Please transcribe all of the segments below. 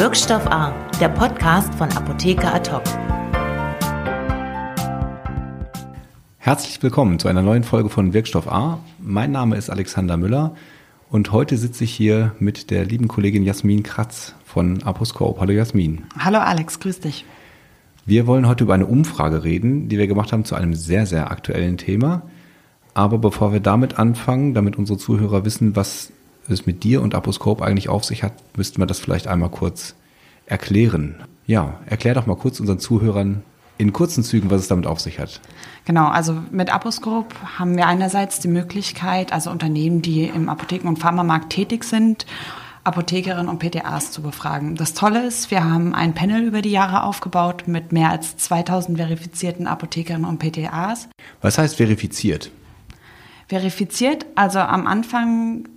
Wirkstoff A, der Podcast von Apotheker Ad Herzlich willkommen zu einer neuen Folge von Wirkstoff A. Mein Name ist Alexander Müller und heute sitze ich hier mit der lieben Kollegin Jasmin Kratz von Aposcope. Hallo Jasmin. Hallo Alex, grüß dich. Wir wollen heute über eine Umfrage reden, die wir gemacht haben zu einem sehr, sehr aktuellen Thema. Aber bevor wir damit anfangen, damit unsere Zuhörer wissen, was es mit dir und Aposcope eigentlich auf sich hat, müssten wir das vielleicht einmal kurz erklären. Ja, erklär doch mal kurz unseren Zuhörern in kurzen Zügen, was es damit auf sich hat. Genau, also mit Aposcope haben wir einerseits die Möglichkeit, also Unternehmen, die im Apotheken- und Pharmamarkt tätig sind, Apothekerinnen und PTAs zu befragen. Das Tolle ist, wir haben ein Panel über die Jahre aufgebaut mit mehr als 2000 verifizierten Apothekerinnen und PTAs. Was heißt verifiziert? Verifiziert, also am Anfang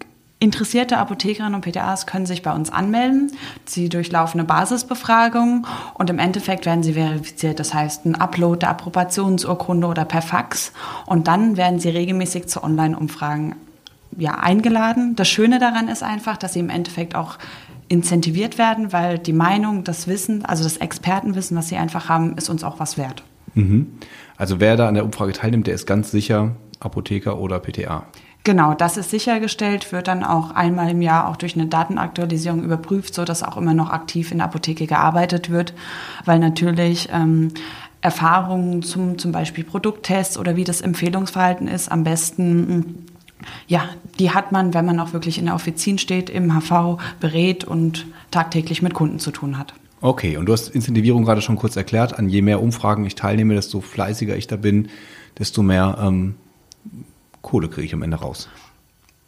Interessierte Apothekerinnen und PTAs können sich bei uns anmelden. Sie durchlaufen eine Basisbefragung und im Endeffekt werden sie verifiziert. Das heißt, ein Upload der Approbationsurkunde oder per Fax. Und dann werden sie regelmäßig zu Online-Umfragen ja, eingeladen. Das Schöne daran ist einfach, dass sie im Endeffekt auch incentiviert werden, weil die Meinung, das Wissen, also das Expertenwissen, was sie einfach haben, ist uns auch was wert. Mhm. Also wer da an der Umfrage teilnimmt, der ist ganz sicher Apotheker oder PTA. Genau, das ist sichergestellt, wird dann auch einmal im Jahr auch durch eine Datenaktualisierung überprüft, so dass auch immer noch aktiv in der Apotheke gearbeitet wird, weil natürlich ähm, Erfahrungen zum zum Beispiel Produkttests oder wie das Empfehlungsverhalten ist, am besten ja, die hat man, wenn man auch wirklich in der Offizin steht, im HV berät und tagtäglich mit Kunden zu tun hat. Okay, und du hast Incentivierung gerade schon kurz erklärt. An je mehr Umfragen ich teilnehme, desto fleißiger ich da bin, desto mehr ähm, Kohle kriege ich am Ende raus.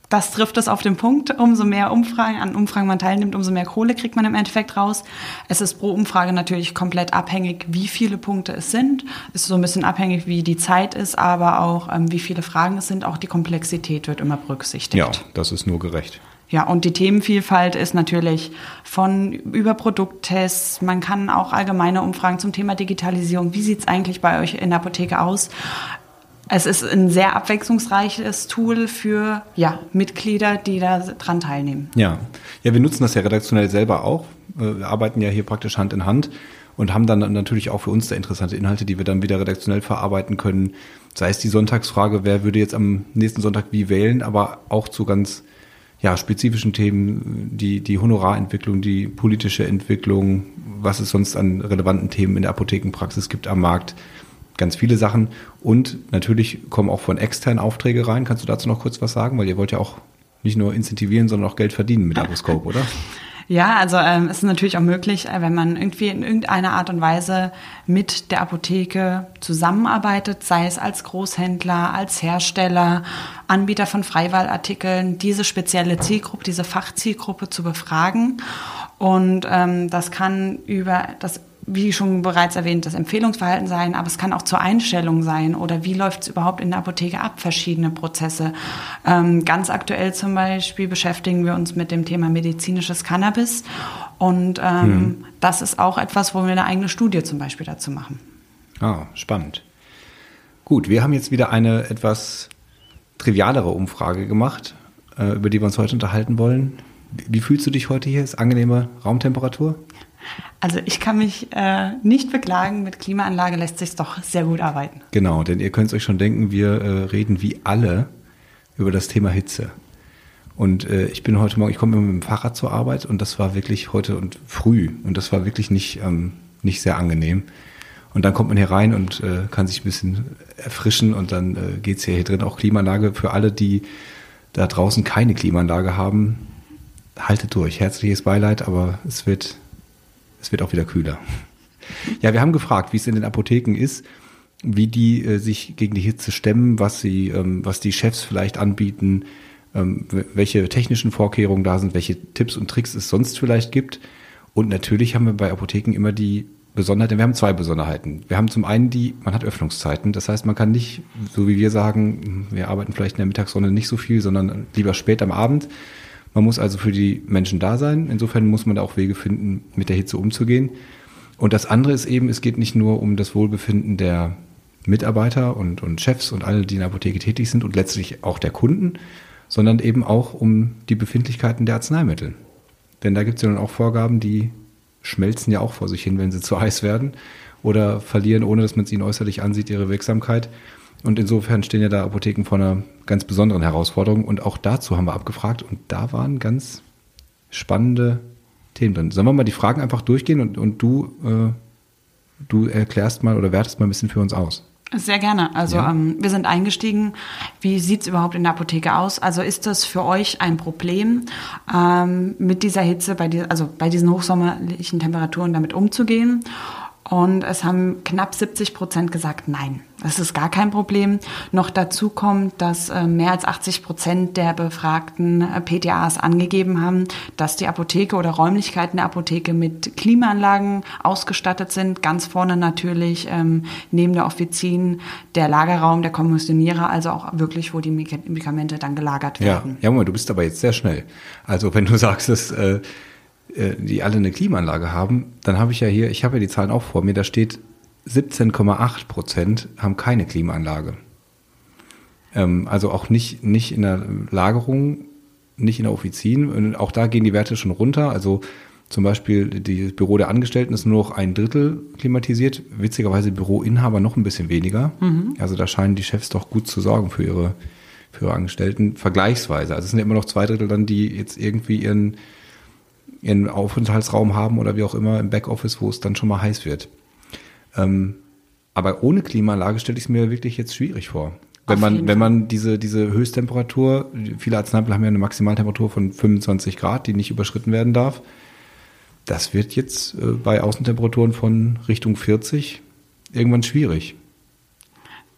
Das trifft es auf den Punkt. Umso mehr Umfragen, an Umfragen man teilnimmt, umso mehr Kohle kriegt man im Endeffekt raus. Es ist pro Umfrage natürlich komplett abhängig, wie viele Punkte es sind. Es ist so ein bisschen abhängig, wie die Zeit ist, aber auch ähm, wie viele Fragen es sind. Auch die Komplexität wird immer berücksichtigt. Ja, das ist nur gerecht. Ja, und die Themenvielfalt ist natürlich von über Produkttests. Man kann auch allgemeine Umfragen zum Thema Digitalisierung. Wie sieht es eigentlich bei euch in der Apotheke aus? Es ist ein sehr abwechslungsreiches Tool für ja, Mitglieder, die da dran teilnehmen. Ja. ja, wir nutzen das ja redaktionell selber auch. Äh, wir arbeiten ja hier praktisch Hand in Hand und haben dann natürlich auch für uns da interessante Inhalte, die wir dann wieder redaktionell verarbeiten können. Sei es die Sonntagsfrage, wer würde jetzt am nächsten Sonntag wie wählen, aber auch zu ganz ja, spezifischen Themen, die, die Honorarentwicklung, die politische Entwicklung, was es sonst an relevanten Themen in der Apothekenpraxis gibt am Markt ganz viele Sachen. Und natürlich kommen auch von externen Aufträge rein. Kannst du dazu noch kurz was sagen? Weil ihr wollt ja auch nicht nur incentivieren, sondern auch Geld verdienen mit Aboscope, oder? Ja, also ähm, es ist natürlich auch möglich, äh, wenn man irgendwie in irgendeiner Art und Weise mit der Apotheke zusammenarbeitet, sei es als Großhändler, als Hersteller, Anbieter von Freiwahlartikeln, diese spezielle Zielgruppe, diese Fachzielgruppe zu befragen. Und ähm, das kann über das wie schon bereits erwähnt, das Empfehlungsverhalten sein, aber es kann auch zur Einstellung sein oder wie läuft es überhaupt in der Apotheke ab, verschiedene Prozesse. Ähm, ganz aktuell zum Beispiel beschäftigen wir uns mit dem Thema medizinisches Cannabis und ähm, hm. das ist auch etwas, wo wir eine eigene Studie zum Beispiel dazu machen. Ah, spannend. Gut, wir haben jetzt wieder eine etwas trivialere Umfrage gemacht, äh, über die wir uns heute unterhalten wollen. Wie fühlst du dich heute hier? Ist angenehme Raumtemperatur? Also ich kann mich äh, nicht beklagen, mit Klimaanlage lässt sich doch sehr gut arbeiten. Genau, denn ihr könnt euch schon denken, wir äh, reden wie alle über das Thema Hitze. Und äh, ich bin heute Morgen, ich komme immer mit dem Fahrrad zur Arbeit und das war wirklich heute und früh und das war wirklich nicht, ähm, nicht sehr angenehm. Und dann kommt man hier rein und äh, kann sich ein bisschen erfrischen und dann äh, geht es hier, hier drin auch Klimaanlage für alle, die da draußen keine Klimaanlage haben. Haltet durch, herzliches Beileid, aber es wird es wird auch wieder kühler. Ja, wir haben gefragt, wie es in den Apotheken ist, wie die äh, sich gegen die Hitze stemmen, was sie, ähm, was die Chefs vielleicht anbieten, ähm, welche technischen Vorkehrungen da sind, welche Tipps und Tricks es sonst vielleicht gibt. Und natürlich haben wir bei Apotheken immer die Besonderheit, wir haben zwei Besonderheiten. Wir haben zum einen die, man hat Öffnungszeiten. Das heißt, man kann nicht, so wie wir sagen, wir arbeiten vielleicht in der Mittagssonne nicht so viel, sondern lieber spät am Abend. Man muss also für die Menschen da sein. Insofern muss man da auch Wege finden, mit der Hitze umzugehen. Und das andere ist eben, es geht nicht nur um das Wohlbefinden der Mitarbeiter und, und Chefs und alle, die in der Apotheke tätig sind und letztlich auch der Kunden, sondern eben auch um die Befindlichkeiten der Arzneimittel. Denn da gibt es ja dann auch Vorgaben, die schmelzen ja auch vor sich hin, wenn sie zu heiß werden oder verlieren, ohne dass man es ihnen äußerlich ansieht, ihre Wirksamkeit. Und insofern stehen ja da Apotheken vor einer ganz besonderen Herausforderung. Und auch dazu haben wir abgefragt. Und da waren ganz spannende Themen drin. Sollen wir mal die Fragen einfach durchgehen und, und du, äh, du erklärst mal oder wertest mal ein bisschen für uns aus? Sehr gerne. Also Ja. ähm, wir sind eingestiegen. Wie sieht es überhaupt in der Apotheke aus? Also ist das für euch ein Problem, ähm, mit dieser Hitze, bei die, also bei diesen hochsommerlichen Temperaturen damit umzugehen? Und es haben knapp 70 Prozent gesagt, nein, das ist gar kein Problem. Noch dazu kommt, dass äh, mehr als 80 Prozent der befragten äh, PTAs angegeben haben, dass die Apotheke oder Räumlichkeiten der Apotheke mit Klimaanlagen ausgestattet sind. Ganz vorne natürlich ähm, neben der Offizin der Lagerraum der Kommissionierer, also auch wirklich, wo die Medikamente dann gelagert Ja, werden. ja, Moment, du bist aber jetzt sehr schnell. Also wenn du sagst, dass äh, die alle eine Klimaanlage haben, dann habe ich ja hier, ich habe ja die Zahlen auch vor mir, da steht 17,8 Prozent haben keine Klimaanlage. Ähm, also auch nicht, nicht in der Lagerung, nicht in der Offizin. Und auch da gehen die Werte schon runter. Also zum Beispiel das Büro der Angestellten ist nur noch ein Drittel klimatisiert. Witzigerweise Büroinhaber noch ein bisschen weniger. Also da scheinen die Chefs doch gut zu sorgen für ihre, für ihre Angestellten. Vergleichsweise. Also es sind ja immer noch zwei Drittel dann, die jetzt irgendwie ihren, ihren Aufenthaltsraum haben oder wie auch immer im Backoffice, wo es dann schon mal heiß wird. Ähm, aber ohne Klimaanlage stelle ich es mir wirklich jetzt schwierig vor. Wenn Auf man, wenn man diese, diese Höchsttemperatur, viele Arzneimittel haben ja eine Maximaltemperatur von 25 Grad, die nicht überschritten werden darf. Das wird jetzt äh, bei Außentemperaturen von Richtung 40 irgendwann schwierig.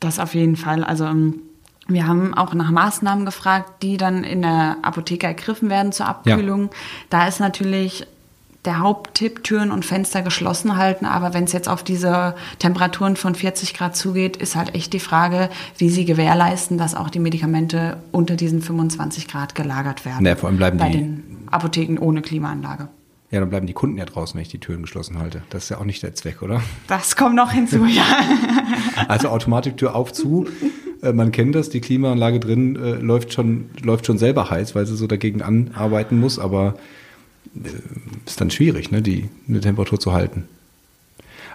Das auf jeden Fall. Also ähm, wir haben auch nach Maßnahmen gefragt, die dann in der Apotheke ergriffen werden zur Abkühlung. Da ist natürlich der Haupttipp, Türen und Fenster geschlossen halten. Aber wenn es jetzt auf diese Temperaturen von 40 Grad zugeht, ist halt echt die Frage, wie sie gewährleisten, dass auch die Medikamente unter diesen 25 Grad gelagert werden. Naja, vor allem bleiben bei die- den Apotheken ohne Klimaanlage. Ja, dann bleiben die Kunden ja draußen, wenn ich die Türen geschlossen halte. Das ist ja auch nicht der Zweck, oder? Das kommt noch hinzu, ja. Also Automatiktür auf zu. Äh, Man kennt das, die Klimaanlage drin äh, läuft schon läuft schon selber heiß, weil sie so dagegen anarbeiten muss, aber äh, ist dann schwierig, ne, die eine Temperatur zu halten.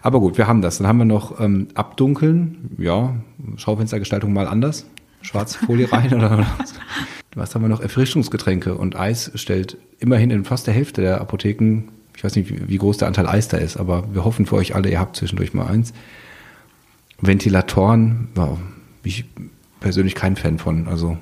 Aber gut, wir haben das. Dann haben wir noch ähm, Abdunkeln, ja, Schaufenstergestaltung mal anders. Schwarze Folie rein oder was? Was haben wir noch? Erfrischungsgetränke und Eis stellt immerhin in fast der Hälfte der Apotheken, ich weiß nicht, wie, groß der Anteil Eis da ist, aber wir hoffen für euch alle, ihr habt zwischendurch mal eins. Ventilatoren, ja, bin ich persönlich kein Fan von. Also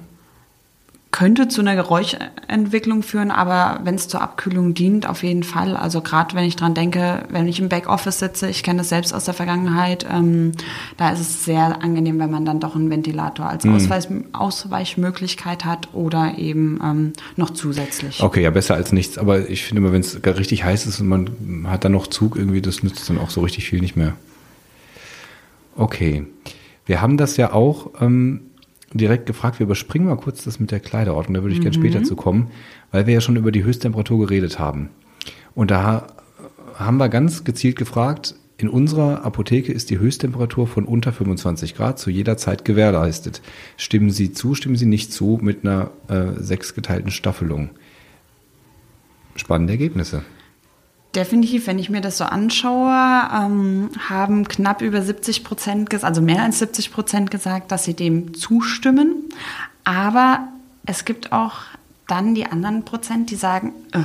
könnte zu einer Geräuschentwicklung führen, aber wenn es zur Abkühlung dient, auf jeden Fall. Also gerade wenn ich dran denke, wenn ich im Backoffice sitze, ich kenne das selbst aus der Vergangenheit, ähm, da ist es sehr angenehm, wenn man dann doch einen Ventilator als Ausweis, Ausweichmöglichkeit hat oder eben ähm, noch zusätzlich. okay, ja besser als nichts. Aber ich finde immer, wenn es richtig heiß ist und man hat dann noch Zug irgendwie, das nützt dann auch so richtig viel nicht mehr. Okay, wir haben das ja auch ähm, direkt gefragt. Wir überspringen mal kurz das mit der Kleiderordnung. Da würde ich gerne später zu kommen, weil wir ja schon über die Höchsttemperatur geredet haben. Und da haben wir ganz gezielt gefragt, in unserer Apotheke ist die Höchsttemperatur von unter 25 Grad zu jeder Zeit gewährleistet. Stimmen Sie zu, stimmen Sie nicht zu mit einer äh, sechsgeteilten Staffelung? Spannende Ergebnisse. Definitiv, wenn ich mir das so anschaue, ähm, haben knapp über 70 Prozent, also mehr als 70 Prozent gesagt, dass sie dem zustimmen. Aber es gibt auch dann die anderen Prozent, die sagen, äh,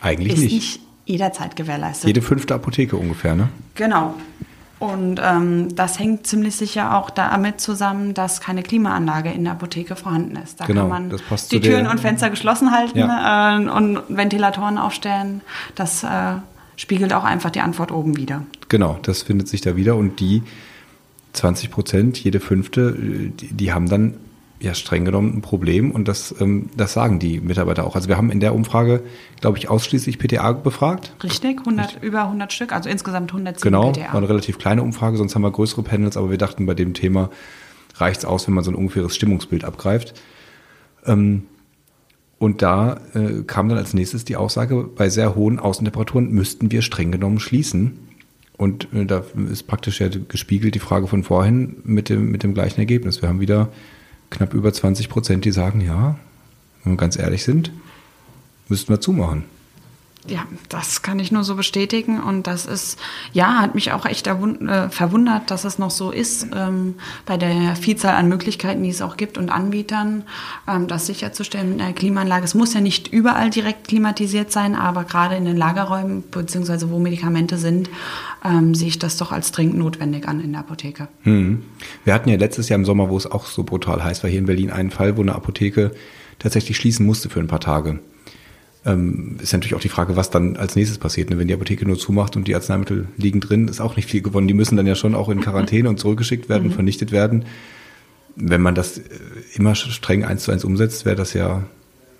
Eigentlich ist nicht. nicht jederzeit gewährleistet. Jede fünfte Apotheke ungefähr, ne? Genau. Und ähm, das hängt ziemlich sicher auch damit zusammen, dass keine Klimaanlage in der Apotheke vorhanden ist. Da Genau, kann man die Türen und Fenster geschlossen halten Ja. äh, und Ventilatoren aufstellen. Das äh, spiegelt auch einfach die Antwort oben wieder. Genau, das findet sich da wieder. Und die 20 Prozent, jede fünfte, äh, die, die haben dann ja streng genommen ein Problem und das, ähm, das sagen die Mitarbeiter auch. Also wir haben in der Umfrage, glaube ich, ausschließlich PTA befragt. Richtig? 100, über 100 Stück, also insgesamt 110 Genau, PTA. war eine relativ kleine Umfrage, sonst haben wir größere Panels, aber wir dachten, bei dem Thema reicht es aus, wenn man so ein ungefähres Stimmungsbild abgreift. Ähm, und da äh, kam dann als nächstes die Aussage, bei sehr hohen Außentemperaturen müssten wir streng genommen schließen. Und äh, da ist praktisch ja gespiegelt die Frage von vorhin mit dem, mit dem gleichen Ergebnis. Wir haben wieder knapp über 20 Prozent, die sagen, ja, wenn wir ganz ehrlich sind, müssten wir zumachen. Ja, das kann ich nur so bestätigen und das ist, ja, hat mich auch echt äh, verwundert, dass es noch so ist, ähm, bei der Vielzahl an Möglichkeiten, die es auch gibt und Anbietern, ähm, das sicherzustellen mit einer Klimaanlage. Es muss ja nicht überall direkt klimatisiert sein, aber gerade in den Lagerräumen, beziehungsweise wo Medikamente sind, ähm, sehe ich das doch als dringend notwendig an in der Apotheke. Hm. Wir hatten ja letztes Jahr im Sommer, wo es auch so brutal heiß war, hier in Berlin einen Fall, wo eine Apotheke tatsächlich schließen musste für ein paar Tage ähm, ist natürlich auch die Frage, was dann als nächstes passiert. Ne? Wenn die Apotheke nur zumacht und die Arzneimittel liegen drin, ist auch nicht viel gewonnen. Die müssen dann ja schon auch in Quarantäne und zurückgeschickt werden, mhm. vernichtet werden. Wenn man das äh, immer streng eins zu eins umsetzt, wäre das ja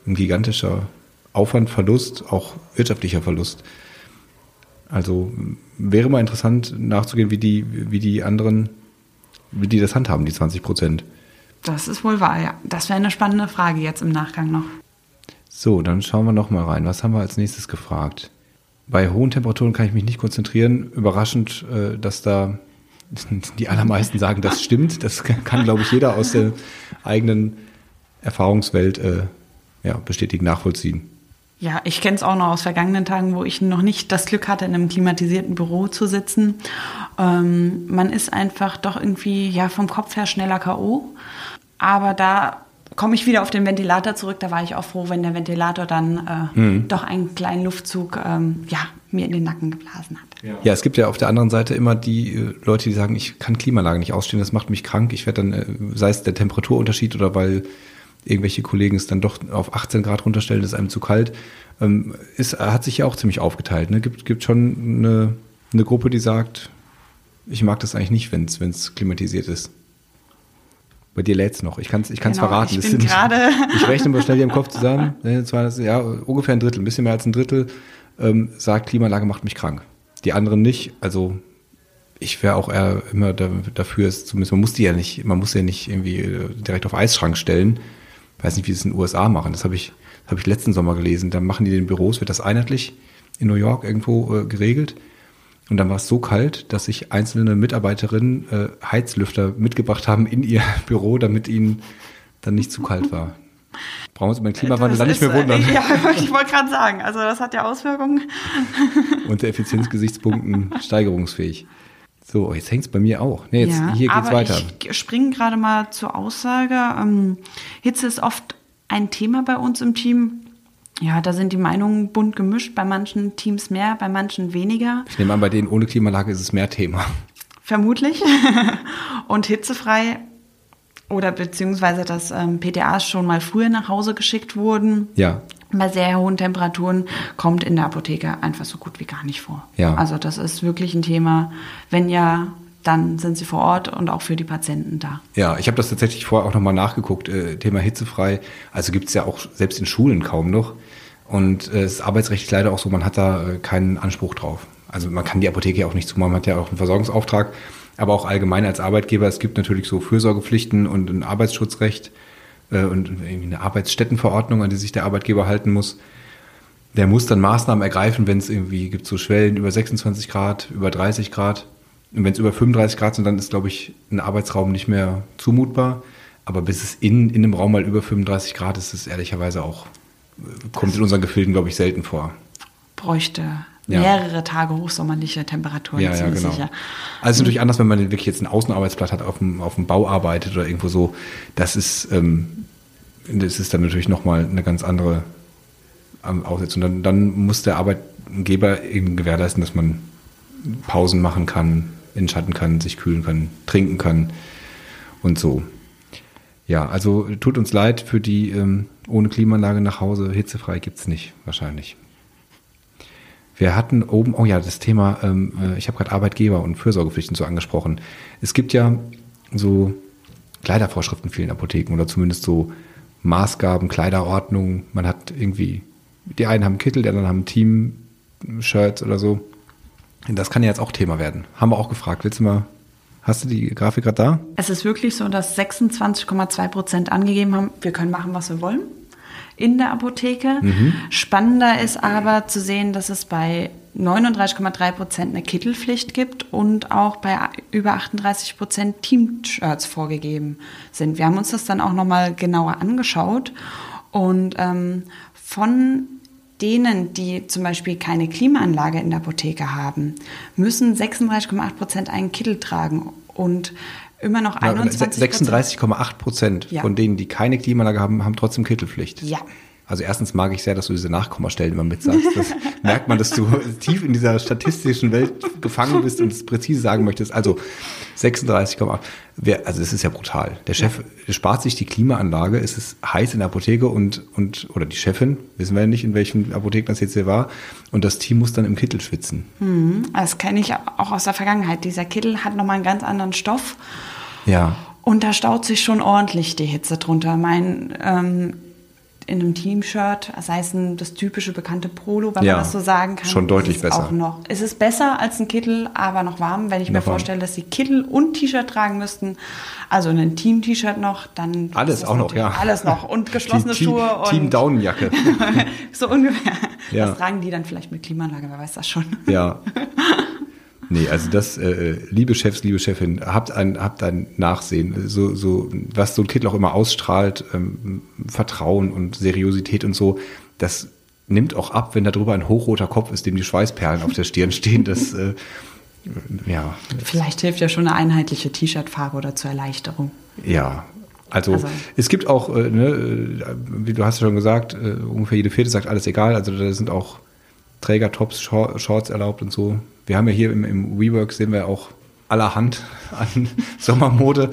ein gigantischer Aufwand, Verlust, auch wirtschaftlicher Verlust. Also wäre mal interessant nachzugehen, wie die, wie die anderen, wie die das handhaben, die 20 Prozent. Das ist wohl wahr, ja. Das wäre eine spannende Frage jetzt im Nachgang noch. So, dann schauen wir noch mal rein. Was haben wir als nächstes gefragt? Bei hohen Temperaturen kann ich mich nicht konzentrieren. Überraschend, äh, dass da die allermeisten sagen, das stimmt. Das kann, glaube ich, jeder aus der eigenen Erfahrungswelt äh, ja, bestätigen, nachvollziehen. Ja, ich kenne es auch noch aus vergangenen Tagen, wo ich noch nicht das Glück hatte, in einem klimatisierten Büro zu sitzen. Ähm, man ist einfach doch irgendwie ja vom Kopf her schneller K.O. Aber da komme ich wieder auf den Ventilator zurück. Da war ich auch froh, wenn der Ventilator dann äh, mhm. doch einen kleinen Luftzug ähm, ja, mir in den Nacken geblasen hat. Ja. ja. es gibt ja auf der anderen Seite immer die äh, Leute, die sagen, ich kann Klimaanlage nicht ausstehen, das macht mich krank. Ich werde dann, äh, sei es der Temperaturunterschied oder weil irgendwelche Kollegen es dann doch auf 18 Grad runterstellen, ist einem zu kalt. Ähm, ist, hat sich ja auch ziemlich aufgeteilt. Ne? Gibt, gibt schon eine, eine Gruppe, die sagt, ich mag das eigentlich nicht, wenn es klimatisiert ist. Bei dir lädt's noch. Ich kann es ich kann's genau, verraten. Ich, bin gerade ich rechne mal schnell hier im Kopf zusammen. Ja, ungefähr ein Drittel, ein bisschen mehr als ein Drittel ähm, sagt, Klimaanlage macht mich krank. Die anderen nicht. Also ich wäre auch eher immer da, dafür, ist zumindest man muss die ja nicht, man muss ja nicht irgendwie äh, direkt auf Eisschrank stellen. Ich weiß nicht, wie sie es in den USA machen. Das habe ich, hab ich letzten Sommer gelesen. Da machen die den Büros, wird das einheitlich in New York irgendwo äh, geregelt. Und dann war es so kalt, dass sich einzelne Mitarbeiterinnen äh, Heizlüfter mitgebracht haben in ihr Büro, damit ihnen dann nicht zu kalt war. Brauchen wir uns über den Klimawandel dann nicht mehr wundern. Ja, ich wollte gerade sagen, also das hat ja Auswirkungen. Unter Effizienzgesichtspunkten steigerungsfähig. So, jetzt hängt es bei mir auch. Nee, jetzt, ja, hier geht's aber weiter. Ich springe gerade mal zur Aussage. Ähm, Hitze ist oft ein Thema bei uns im Team. Ja, da sind die Meinungen bunt gemischt. Bei manchen Teams mehr, bei manchen weniger. Ich nehme an, bei denen ohne Klimaanlage ist es mehr Thema. Vermutlich. Und hitzefrei oder beziehungsweise dass ähm, PTAs schon mal früher nach Hause geschickt wurden. Ja. Bei sehr hohen Temperaturen kommt in der Apotheke einfach so gut wie gar nicht vor. Ja. Also das ist wirklich ein Thema. Wenn ja, dann sind sie vor Ort und auch für die Patienten da. Ja, ich habe das tatsächlich vorher auch nochmal nachgeguckt, äh, Thema hitzefrei. Also gibt es ja auch selbst in Schulen kaum noch. Und äh, es ist arbeitsrechtlich leider auch so, man hat da äh, keinen Anspruch drauf. Also man kann die Apotheke ja auch nicht zumachen, man hat ja auch einen Versorgungsauftrag, aber auch allgemein als Arbeitgeber, es gibt natürlich so Fürsorgepflichten und ein Arbeitsschutzrecht äh, und irgendwie eine Arbeitsstättenverordnung, an die sich der Arbeitgeber halten muss. Der muss dann Maßnahmen ergreifen, wenn es irgendwie gibt so Schwellen über 26 Grad, über 30 Grad. Und wenn es über 35 Grad sind, dann ist, glaube ich, ein Arbeitsraum nicht mehr zumutbar. Aber bis es in, in einem Raum mal über 35 Grad ist, ist es ehrlicherweise auch kommt in unseren Gefilden, glaube ich, selten vor. Bräuchte ja. mehrere Tage hochsommerliche Temperaturen, ja, ja, genau. sicher. Also ist natürlich anders, wenn man wirklich jetzt einen Außenarbeitsplatz hat, auf dem, auf dem Bau arbeitet oder irgendwo so. Das ist, ähm, das ist dann natürlich nochmal eine ganz andere ähm, Aussetzung. Dann, dann muss der Arbeitgeber eben gewährleisten, dass man Pausen machen kann, in Schatten kann, sich kühlen kann, trinken kann und so. Ja, also tut uns leid für die ähm, ohne Klimaanlage nach Hause, hitzefrei gibt es nicht, wahrscheinlich. Wir hatten oben, oh ja, das Thema, ähm, äh, ich habe gerade Arbeitgeber und Fürsorgepflichten so angesprochen. Es gibt ja so Kleidervorschriften in vielen Apotheken oder zumindest so Maßgaben, Kleiderordnungen. Man hat irgendwie, die einen haben Kittel, die anderen haben Team-Shirts oder so. Das kann ja jetzt auch Thema werden. Haben wir auch gefragt. Willst du mal Hast du die Grafik gerade da? Es ist wirklich so, dass 26,2 Prozent angegeben haben, wir können machen, was wir wollen in der Apotheke. Mhm. Spannender ist aber zu sehen, dass es bei 39,3 Prozent eine Kittelpflicht gibt und auch bei über 38 Prozent Team-Shirts vorgegeben sind. Wir haben uns das dann auch nochmal genauer angeschaut und ähm, von denen, die zum Beispiel keine Klimaanlage in der Apotheke haben, müssen 36,8 Prozent einen Kittel tragen und immer noch 21 36,8 Prozent Ja. von denen, die keine Klimaanlage haben, haben trotzdem Kittelpflicht. Ja. Also erstens mag ich sehr, dass du diese Nachkommastellen immer mitsagst. Das merkt man, dass du tief in dieser statistischen Welt gefangen bist und es präzise sagen möchtest. Also 36,8. Wer- Also es ist ja brutal. Der Chef spart sich die Klimaanlage, es ist heiß in der Apotheke und, und oder die Chefin, wissen wir ja nicht, in welchen Apotheken das jetzt hier war, und das Team muss dann im Kittel schwitzen. Das kenne ich auch aus der Vergangenheit. Dieser Kittel hat nochmal einen ganz anderen Stoff Ja. und da staut sich schon ordentlich die Hitze drunter. Mein ähm, in einem Team-Shirt, sei es ein, das typische bekannte Polo, wenn Ja, man das so sagen kann. schon deutlich ist es besser. Auch noch. Es ist besser als ein Kittel, aber noch warm. Wenn ich mir Noch warm. vorstelle, dass sie Kittel und T-Shirt tragen müssten, also ein Team-T-Shirt noch, dann Alles das auch noch, ja. Alles noch und geschlossene Team, Schuhe und Team Daunenjacke. so ungefähr. Ja. Das tragen die dann vielleicht mit Klimaanlage, wer weiß das schon. Ja. Nee, also das, äh, liebe Chefs, liebe Chefin, habt ein, habt ein Nachsehen. So, so, was so ein Kittel auch immer ausstrahlt, ähm, Vertrauen und Seriosität und so, das nimmt auch ab, wenn da drüber ein hochroter Kopf ist, dem die Schweißperlen auf der Stirn stehen. Das, äh, ja, Vielleicht hilft ja schon eine einheitliche T-Shirt-Farbe oder zur Erleichterung. ja. Also, Also- es gibt auch, äh, ne, äh, wie du hast ja schon gesagt, äh, ungefähr jede vierte sagt alles egal. Also da sind auch Träger-Tops, Shor- Shorts erlaubt und so. Wir haben ja hier im, im WeWork sehen wir auch allerhand an Sommermode.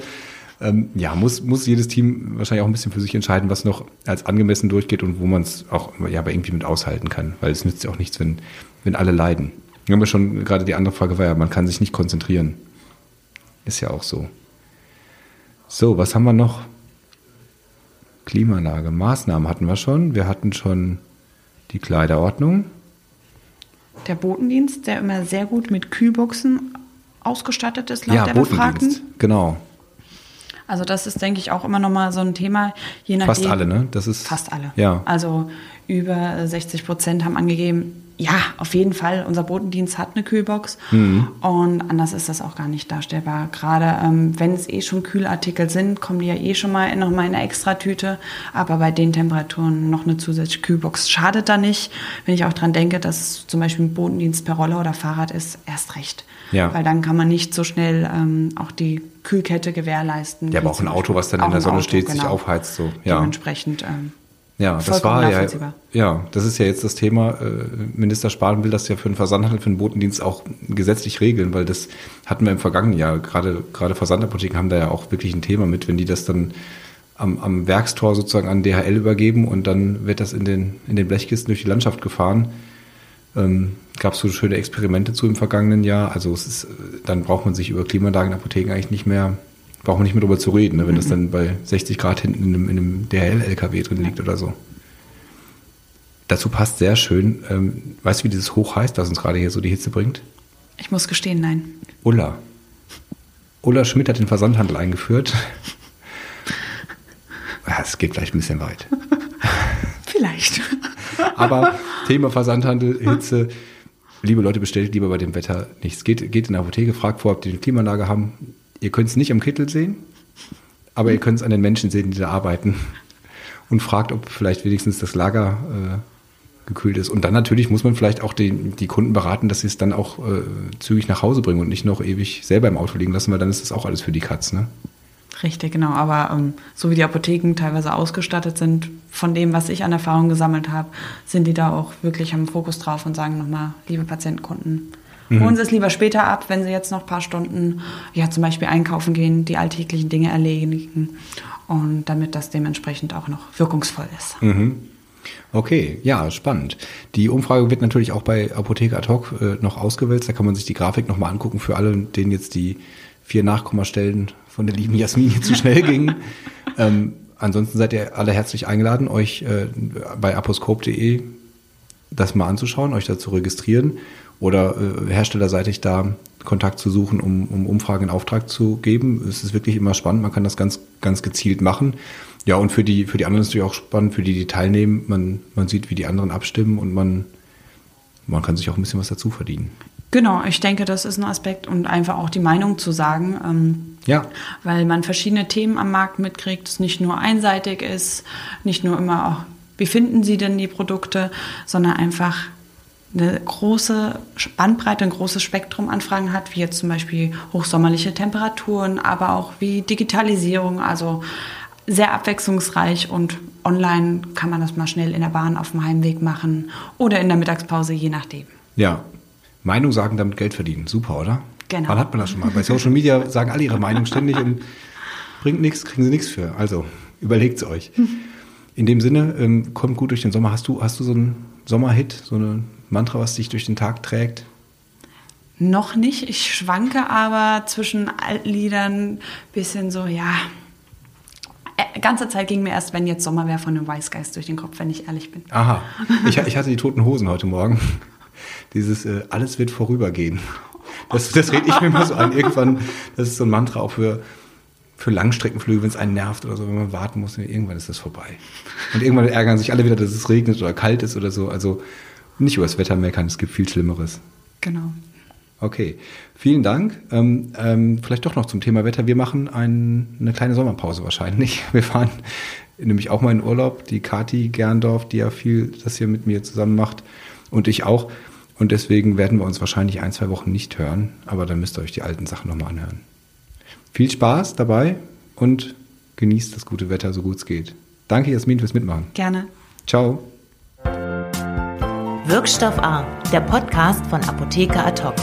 Ähm, ja, muss, muss jedes Team wahrscheinlich auch ein bisschen für sich entscheiden, was noch als angemessen durchgeht und wo man es auch ja, aber irgendwie mit aushalten kann. Weil es nützt ja auch nichts, wenn, wenn alle leiden. Wir haben ja schon, gerade die andere Frage war ja, man kann sich nicht konzentrieren. Ist ja auch so. So, was haben wir noch? Klimaanlage, Maßnahmen hatten wir schon. Wir hatten schon die Kleiderordnung. Der Botendienst, der immer sehr gut mit Kühlboxen ausgestattet ist, laut der Befragten. Genau. Also das ist, denke ich, auch immer noch mal so ein Thema. Je nachdem, Fast alle, ne? Das ist Fast alle. Ja. Also über 60 Prozent haben angegeben, ja, auf jeden Fall, unser Botendienst hat eine Kühlbox. Mhm. Und anders ist das auch gar nicht darstellbar. Gerade ähm, wenn es eh schon Kühlartikel sind, kommen die ja eh schon mal noch mal in eine Extratüte. Aber bei den Temperaturen noch eine zusätzliche Kühlbox schadet da nicht. Wenn ich auch dran denke, dass zum Beispiel ein Botendienst per Roller oder Fahrrad ist, erst recht. Ja. Weil dann kann man nicht so schnell ähm, auch die Kühlkette gewährleisten. Ja, aber auch ein Auto, was dann in der Sonne Auto, steht, sich genau. aufheizt, so. Ja. Dementsprechend. Ähm, Ja, das war ja, ja, das ist ja jetzt das Thema. Äh, Minister Spahn will das ja für den Versandhandel, für den Botendienst auch gesetzlich regeln, weil das hatten wir im vergangenen Jahr. Gerade, gerade Versandapotheken haben da ja auch wirklich ein Thema mit, wenn die das dann am, am Werkstor sozusagen an DHL übergeben und dann wird das in den, in den Blechkisten durch die Landschaft gefahren. Ähm, Gab es so schöne Experimente zu im vergangenen Jahr. Also es ist, äh, dann braucht man sich über Klimaanlagen in Apotheken eigentlich nicht mehr, braucht man nicht mehr drüber zu reden, ne, wenn das dann bei 60 Grad hinten in einem, in einem DHL-LKW drin liegt oder so. Dazu passt sehr schön, ähm, weißt du, wie dieses Hoch heißt, was uns gerade hier so die Hitze bringt? ich muss gestehen, nein. Ulla. Ulla Schmidt hat den Versandhandel eingeführt. Es geht vielleicht ein bisschen weit. Vielleicht. Aber Thema Versandhandel, Hitze. Liebe Leute, bestellt lieber bei dem Wetter nichts. Geht, geht in die Apotheke, fragt vor, ob die eine Klimaanlage haben. Ihr könnt es nicht am Kittel sehen, aber ihr könnt es an den Menschen sehen, die da arbeiten. Und fragt, ob vielleicht wenigstens das Lager äh, gekühlt ist. Und dann natürlich muss man vielleicht auch die, die Kunden beraten, dass sie es dann auch äh, zügig nach Hause bringen und nicht noch ewig selber im Auto liegen lassen, weil dann ist das auch alles für die Katz. Ne? Richtig, genau. Aber ähm, so wie die Apotheken teilweise ausgestattet sind, von dem, was ich an Erfahrung gesammelt habe, sind die da auch wirklich am Fokus drauf und sagen nochmal, liebe Patientenkunden, holen Sie es lieber später ab, wenn Sie jetzt noch ein paar Stunden, ja, zum Beispiel einkaufen gehen, die alltäglichen Dinge erledigen und damit das dementsprechend auch noch wirkungsvoll ist. Okay, ja, spannend. Die Umfrage wird natürlich auch bei Apotheke ad hoc äh, noch ausgewälzt. Da kann man sich die Grafik nochmal angucken für alle, denen jetzt die vier Nachkommastellen von der lieben Jasmin zu schnell gingen. ähm, ansonsten seid ihr alle herzlich eingeladen, euch äh, bei aposcope.de das mal anzuschauen, euch da zu registrieren oder äh, herstellerseitig da Kontakt zu suchen, um, um Umfragen in Auftrag zu geben. Es ist wirklich immer spannend, man kann das ganz, ganz gezielt machen. Ja, und für die, für die anderen ist es natürlich auch spannend, für die, die teilnehmen. Man, man sieht, wie die anderen abstimmen und man, man kann sich auch ein bisschen was dazu verdienen. Genau, ich denke, das ist ein Aspekt und einfach auch die Meinung zu sagen. Ähm, Ja, weil man verschiedene Themen am Markt mitkriegt, es nicht nur einseitig ist, nicht nur immer auch wie finden Sie denn die Produkte, sondern einfach eine große Bandbreite, ein großes Spektrum an Fragen hat, wie jetzt zum Beispiel hochsommerliche Temperaturen, aber auch wie Digitalisierung, also sehr abwechslungsreich und online kann man das mal schnell in der Bahn auf dem Heimweg machen oder in der Mittagspause, je nachdem. Ja, Meinung sagen, damit Geld verdienen. Super, oder? Genau. Wann hat man das schon mal? Bei Social Media sagen alle ihre Meinung ständig und bringt nichts, kriegen sie nichts für. Also überlegt es euch. In dem Sinne, ähm, kommt gut durch den Sommer. Hast du, hast du so einen Sommerhit, so eine Mantra, was dich durch den Tag trägt? Noch nicht. Ich schwanke aber zwischen Altliedern bisschen so, ja. Äh, ganze Zeit ging mir erst, wenn jetzt Sommer wäre, von einem Weißgeist durch den Kopf, wenn ich ehrlich bin. Aha. Ich, ich hatte die toten Hosen heute Morgen. Dieses äh, alles wird vorübergehen. Das, das rede ich mir immer so ein. Irgendwann, das ist so ein Mantra auch für, für Langstreckenflüge, wenn es einen nervt oder so, wenn man warten muss, irgendwann ist das vorbei. Und irgendwann ärgern sich alle wieder, dass es regnet oder kalt ist oder so. Also nicht über das Wetter meckern, es gibt viel Schlimmeres. Genau. Okay, vielen Dank. Ähm, ähm, vielleicht doch noch zum Thema Wetter. Wir machen ein, eine kleine Sommerpause wahrscheinlich. Wir fahren nämlich auch mal in Urlaub. Die Kati Gerndorf, die ja viel das hier mit mir zusammen macht und ich auch. Und deswegen werden wir uns wahrscheinlich ein, zwei Wochen nicht hören. Aber dann müsst ihr euch die alten Sachen nochmal anhören. Viel Spaß dabei und genießt das gute Wetter, so gut es geht. Danke, Jasmin, fürs Mitmachen. Gerne. Ciao. Wirkstoff A, der Podcast von Apotheker Ad hoc.